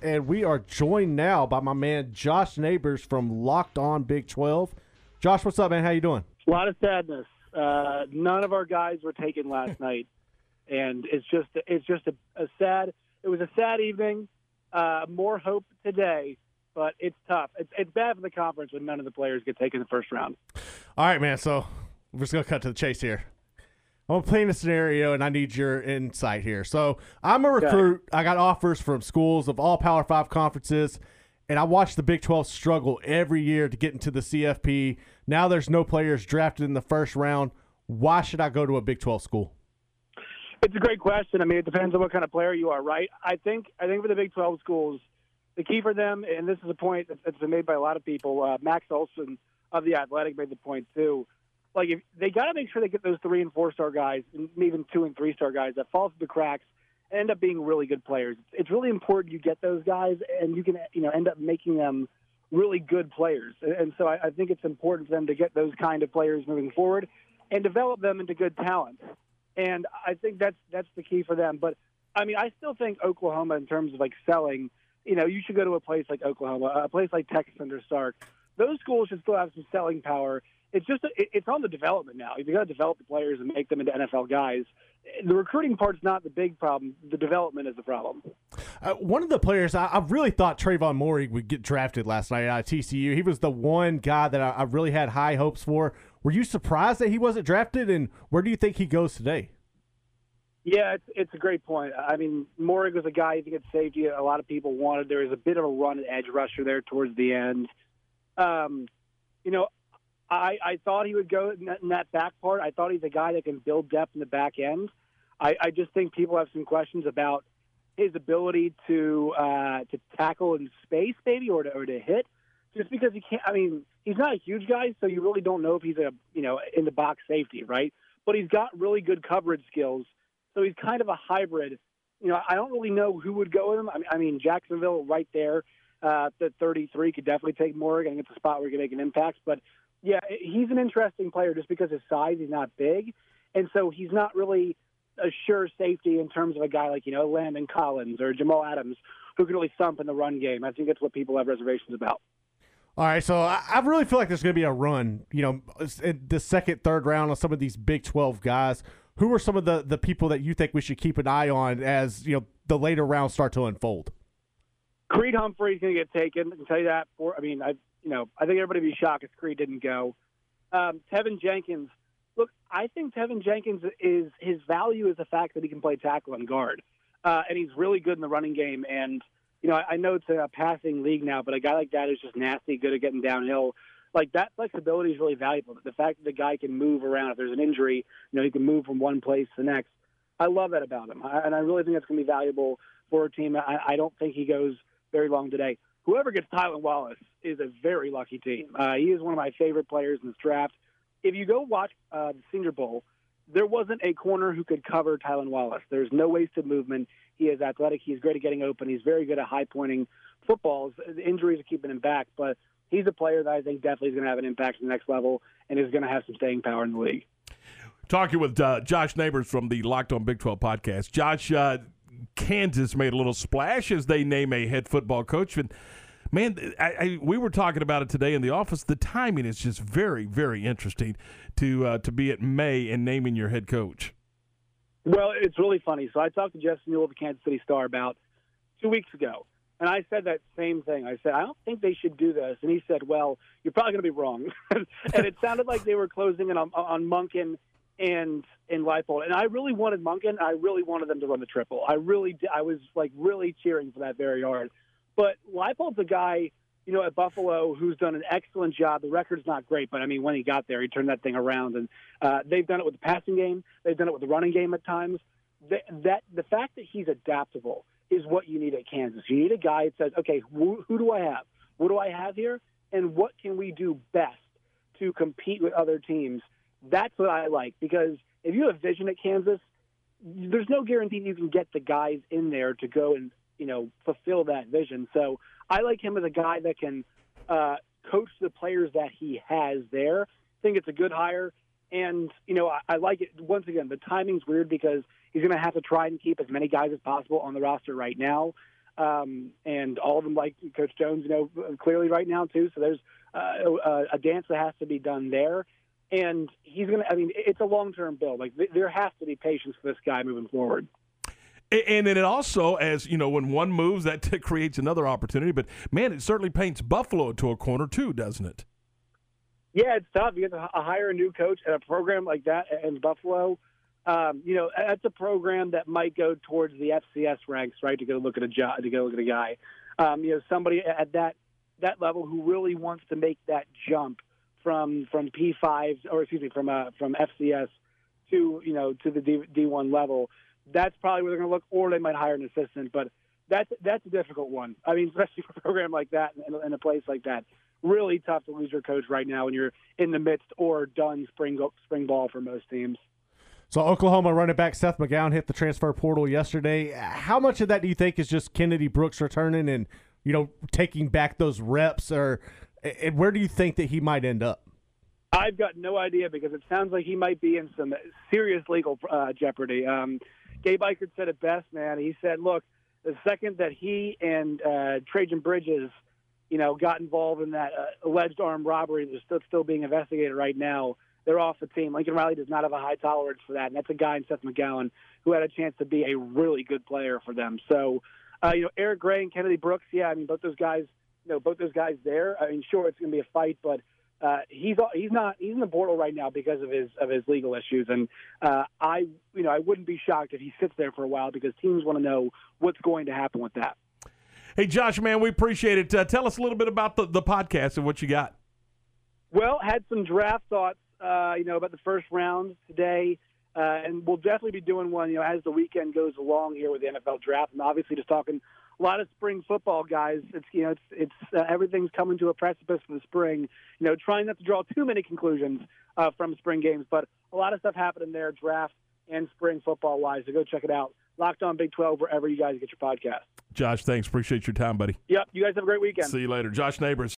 And we are joined now by my man Josh Neighbors from Locked On Big 12. Josh, what's up, man? How you doing? A lot of sadness. Uh, none of our guys were taken last night, and it's just it's just a, a sad. It was a sad evening. Uh, more hope today, but it's tough. It's, it's bad for the conference when none of the players get taken in the first round. All right, man. So we're just gonna cut to the chase here. I'm playing a scenario, and I need your insight here. So I'm a recruit. I got offers from schools of all Power Five conferences, and I watch the Big 12 struggle every year to get into the CFP. Now there's no players drafted in the first round. Why should I go to a Big 12 school? It's a great question. I mean, it depends on what kind of player you are, right? I think I think for the Big 12 schools, the key for them, and this is a point that's been made by a lot of people. Uh, Max Olson of the Athletic made the point too like if they got to make sure they get those three and four star guys, and even two and three star guys that fall through the cracks end up being really good players. It's really important you get those guys, and you can you know end up making them really good players. And so I, I think it's important for them to get those kind of players moving forward and develop them into good talent. And I think that's that's the key for them. But I mean, I still think Oklahoma, in terms of like selling, you know, you should go to a place like Oklahoma, a place like Texas under Sark. Those schools should still have some selling power it's just it's on the development now. You've got to develop the players and make them into NFL guys. The recruiting part's not the big problem. The development is the problem. Uh, one of the players I, I, really thought Trevon Moehrig would get drafted last night at TCU. He was the one guy that I, I really had high hopes for. Were you surprised that he wasn't drafted? And where do you think he goes today? Yeah, it's, it's a great point. I mean, Moehrig was a guy I think at safety a lot of people wanted. There was a bit of a run at edge rusher there towards the end. Um, you know, I, I thought he would go in that, in that back part. I thought he's a guy that can build depth in the back end. I, I just think people have some questions about his ability to uh, to tackle in space, maybe, or to, or to hit. Just because he can't. I mean, he's not a huge guy, so you really don't know if he's a you know in the box safety, right? But he's got really good coverage skills, so he's kind of a hybrid. You know, I don't really know who would go with him. I mean, I mean Jacksonville right there uh, at 33 could definitely take Moehrig. It's a spot where he can make an impact, but yeah, eh, he's an interesting player just because his size. He's not big, and so he's not really a sure safety in terms of a guy like you know Landon Collins or Jamal Adams who can really thump in the run game. I think that's what people have reservations about. All right, so I, I really feel like there's going to be a run. You know, the second, third round on some of these Big Twelve guys. Who are some of the the people that you think we should keep an eye on as you know the later rounds start to unfold? Creed Humphrey's going to get taken. I can tell you that. For I mean, I you know, I think everybody would be shocked if Creed didn't go. Um, Teven Jenkins, look, I think Teven Jenkins is his value is the fact that he can play tackle and guard, uh, and he's really good in the running game. And you know, I, I know it's a passing league now, but a guy like that is just nasty, good at getting downhill. Like that flexibility is really valuable. The fact that the guy can move around if there's an injury, you know, he can move from one place to the next. I love that about him, I, and I really think that's going to be valuable for a team. I, I don't think he goes very long today whoever gets Tylan Wallace is a very lucky team. Uh, he is one of my favorite players in this draft. If you go watch uh, the Senior Bowl, there wasn't a corner who could cover Tylan Wallace. There's no wasted movement. He is athletic. He's great at getting open. He's very good at high pointing footballs. The injuries are keeping him back, but he's a player that I think definitely is going to have an impact at the next level and is going to have some staying power in the league. Talking with uh, Josh Neighbors from the Locked On Big 12 podcast. Josh, uh, Kansas made a little splash as they name a head football coach. And man, I, I, we were talking about it today in the office. The timing is just very, very interesting to uh, to be at May and naming your head coach. Well, it's really funny. So I talked to Jesse Newell of the Kansas City Star about two weeks ago, and I said that same thing. I said I don't think they should do this, and he said, "Well, you're probably going to be wrong." and it sounded like they were closing in on, on Monken and and Leipold. And I really wanted Monken. I really wanted them to run the triple. I really, I was like really cheering for that very hard. But Leipold's a guy, you know, at Buffalo who's done an excellent job. The record's not great, but I mean, when he got there, he turned that thing around. And uh, they've done it with the passing game. They've done it with the running game at times. That, that the fact that he's adaptable is what you need at Kansas. You need a guy that says, okay, who, who do I have? What do I have here? And what can we do best to compete with other teams? That's what I like because if you have vision at Kansas, there's no guarantee you can get the guys in there to go and you know fulfill that vision. So I like him as a guy that can uh, coach the players that he has there. I think it's a good hire, and you know I, I like it. Once again, the timing's weird because he's going to have to try and keep as many guys as possible on the roster right now. um, and all of them like Coach Jones, you know, clearly right now too. So there's uh, a, a dance that has to be done there, and he's going to. I mean, it's a long term build. Like th- there has to be patience for this guy moving forward. And then it also, as you know, when one moves, that t- creates another opportunity. But man, it certainly paints Buffalo to a corner too, doesn't it? Yeah, it's tough. You get to hire a new coach at a program like that in Buffalo. Um, you know, that's a program that might go towards the FCS ranks, right? To go look at a job, to go look at a guy. Um, you know, somebody at that that level who really wants to make that jump from from P5 or excuse me from uh, from FCS to you know to the D, D1 level that's probably where they're going to look, or they might hire an assistant. But that's that's a difficult one. I mean, especially for a program like that and in a place like that, really tough to lose your coach right now when you're in the midst or done spring spring ball for most teams. So Oklahoma running back Seth McGowan hit the transfer portal yesterday. How much of that do you think is just Kennedy Brooks returning and you know taking back those reps, or and where do you think that he might end up? I've got no idea because it sounds like he might be in some serious legal uh, jeopardy. Um, Gabe Ikard said it best, man. He said, "Look, the second that he and uh, Trajan Bridges, you know, got involved in that uh, alleged armed robbery that's still, still being investigated right now, they're off the team. Lincoln Riley does not have a high tolerance for that, and that's a guy in Seth McGowan who had a chance to be a really good player for them. So, uh, you know, Eric Gray and Kennedy Brooks, yeah, I mean, both those guys, you know, both those guys there. I mean, sure, it's going to be a fight, but." uh, he's he's not he's in the portal right now because of his of his legal issues, and uh, I you know I wouldn't be shocked if he sits there for a while because teams want to know what's going to happen with that. Hey Josh, man, we appreciate it. Uh, tell us a little bit about the the podcast and what you got. Well, had some draft thoughts, uh, you know, about the first round today. Uh, and we'll definitely be doing one, you know, as the weekend goes along here with the NFL draft, and obviously just talking a lot of spring football guys. It's you know it's it's uh, everything's coming to a precipice for the spring. You know, trying not to draw too many conclusions uh, from spring games, but a lot of stuff happening there, draft and spring football wise. So go check it out. Locked on Big 12 wherever you guys get your podcast. Josh, thanks. Appreciate your time, buddy. Yep. You guys have a great weekend. See you later. Josh Neighbors.